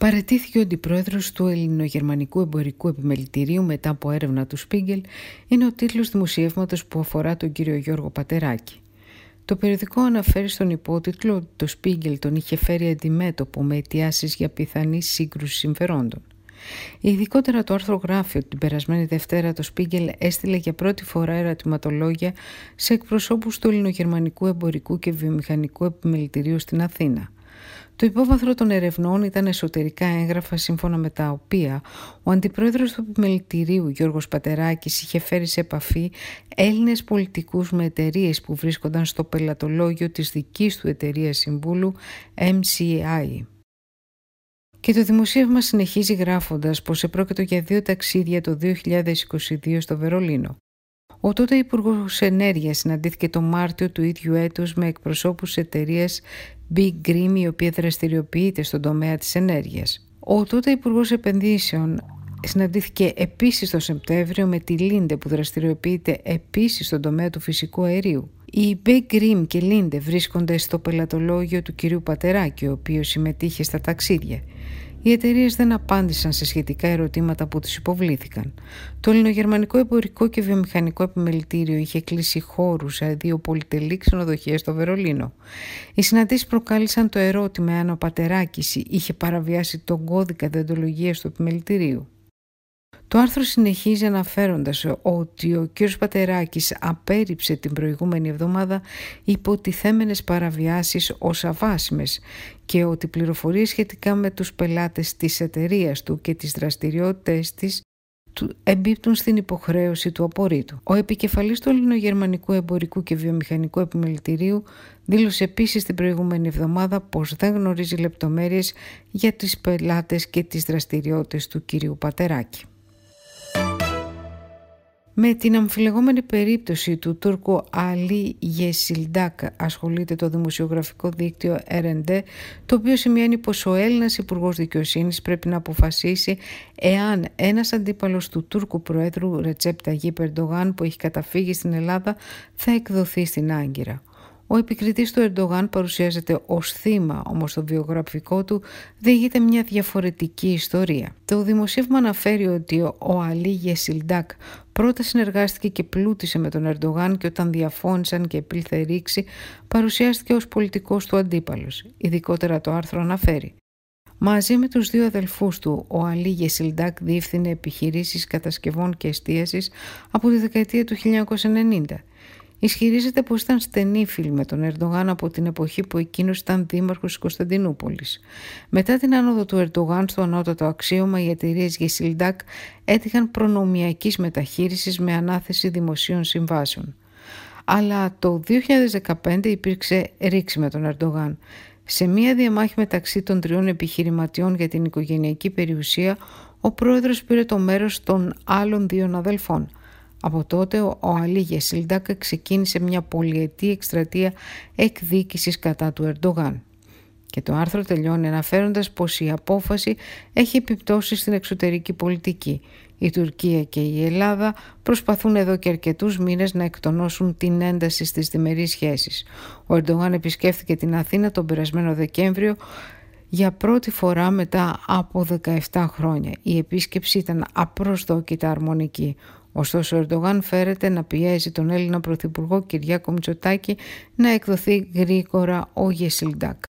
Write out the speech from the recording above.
Παρετήθηκε ο αντιπρόεδρος του Ελληνογερμανικού Εμπορικού Επιμελητηρίου μετά από έρευνα του Σπίγκελ είναι ο τίτλος δημοσιεύματος που αφορά τον κύριο Γιώργο Πατεράκη. Το περιοδικό αναφέρει στον υπότιτλο ότι το Σπίγκελ τον είχε φέρει αντιμέτωπο με αιτιάσεις για πιθανή σύγκρουση συμφερόντων. Ειδικότερα το άρθρο γράφει ότι την περασμένη Δευτέρα το Σπίγκελ έστειλε για πρώτη φορά ερωτηματολόγια σε εκπροσώπους του Ελληνογερμανικού Εμπορικού και Βιομηχανικού Επιμελητηρίου στην Αθήνα. Το υπόβαθρο των ερευνών ήταν εσωτερικά έγγραφα σύμφωνα με τα οποία ο αντιπρόεδρος του επιμελητηρίου Γιώργος Πατεράκης είχε φέρει σε επαφή Έλληνες πολιτικούς με εταιρείες που βρίσκονταν στο πελατολόγιο της δικής του εταιρείας συμβούλου MCI. Και το δημοσίευμα συνεχίζει γράφοντας πως επρόκειτο για δύο ταξίδια το 2022 στο Βερολίνο. Ο τότε Υπουργός Ενέργειας συναντήθηκε το Μάρτιο του ίδιου έτους με εκπροσώπους εταιρείας Big Green, η οποία δραστηριοποιείται στον τομέα της ενέργειας. Ο τότε Υπουργός Επενδύσεων συναντήθηκε επίσης το Σεπτέμβριο με τη Λίντε που δραστηριοποιείται επίσης στον τομέα του φυσικού αερίου. Οι Big Green και Linde βρίσκονται στο πελατολόγιο του κυρίου Πατεράκη, ο οποίος συμμετείχε στα ταξίδια. Οι εταιρείες δεν απάντησαν σε σχετικά ερωτήματα που τους υποβλήθηκαν. Το Ελληνογερμανικό Εμπορικό και Βιομηχανικό Επιμελητήριο είχε κλείσει χώρους σε δύο πολυτελείς ξενοδοχεία στο Βερολίνο. Οι συναντήσεις προκάλεσαν το ερώτημα αν ο Πατεράκης είχε παραβιάσει τον κώδικα διοντολογίας του επιμελητηρίου. Το άρθρο συνεχίζει αναφέροντας ότι ο κ. Πατεράκης απέρριψε την προηγούμενη εβδομάδα υποτιθέμενες παραβιάσεις ως αβάσιμες και ότι πληροφορίες σχετικά με τους πελάτες της εταιρείας του και τις δραστηριότητες της του εμπίπτουν στην υποχρέωση του απορρίτου. Ο επικεφαλής του Ελληνογερμανικού Εμπορικού και Βιομηχανικού Επιμελητηρίου δήλωσε επίσης την προηγούμενη εβδομάδα πως δεν γνωρίζει λεπτομέρειες για τις πελάτες και τις δραστηριότητες του κυρίου Πατεράκη. Με την αμφιλεγόμενη περίπτωση του Τούρκου Αλή Γεσιλντάκ ασχολείται το δημοσιογραφικό δίκτυο RND, το οποίο σημαίνει πως ο Έλληνας Υπουργός Δικαιοσύνης πρέπει να αποφασίσει εάν ένας αντίπαλος του Τούρκου Προέδρου Ρετσέπτα Ταγί Περντογάν που έχει καταφύγει στην Ελλάδα θα εκδοθεί στην Άγκυρα. Ο επικριτής του Ερντογάν παρουσιάζεται ως θύμα, όμως το βιογραφικό του διηγείται μια διαφορετική ιστορία. Το δημοσίευμα αναφέρει ότι ο Αλή Γεσιλντάκ πρώτα συνεργάστηκε και πλούτησε με τον Ερντογάν και όταν διαφώνησαν και επήλθε ρήξη παρουσιάστηκε ως πολιτικός του αντίπαλος. Ειδικότερα το άρθρο αναφέρει. Μαζί με τους δύο αδελφούς του, ο Αλή Γεσιλντάκ διεύθυνε επιχειρήσεις κατασκευών και εστίασης από τη δεκαετία του 1990 Ισχυρίζεται πως ήταν στενή φίλη με τον Ερντογάν από την εποχή που εκείνος ήταν δήμαρχος της Κωνσταντινούπολης. Μετά την άνοδο του Ερντογάν στο ανώτατο αξίωμα, οι εταιρείες Γεσιλντάκ έτυχαν προνομιακής μεταχείρισης με ανάθεση δημοσίων συμβάσεων. Αλλά το 2015 υπήρξε ρήξη με τον Ερντογάν. Σε μία διαμάχη μεταξύ των τριών επιχειρηματιών για την οικογενειακή περιουσία, ο πρόεδρος πήρε το μέρος των άλλων δύο αδελφών – από τότε ο Αλή Γεσίλντακ ξεκίνησε μια πολυετή εκστρατεία εκδίκησης κατά του Ερντογάν. Και το άρθρο τελειώνει αναφέροντας πως η απόφαση έχει επιπτώσεις στην εξωτερική πολιτική. Η Τουρκία και η Ελλάδα προσπαθούν εδώ και αρκετούς μήνες να εκτονώσουν την ένταση στις διμερείς σχέσεις. Ο Ερντογάν επισκέφθηκε την Αθήνα τον περασμένο Δεκέμβριο για πρώτη φορά μετά από 17 χρόνια. Η επίσκεψη ήταν απροσδόκητα αρμονική. Ωστόσο, ο Ερντογάν φέρεται να πιέζει τον Έλληνα Πρωθυπουργό Κυριάκο Μητσοτάκη να εκδοθεί γρήγορα ο Γεσιλντάκ.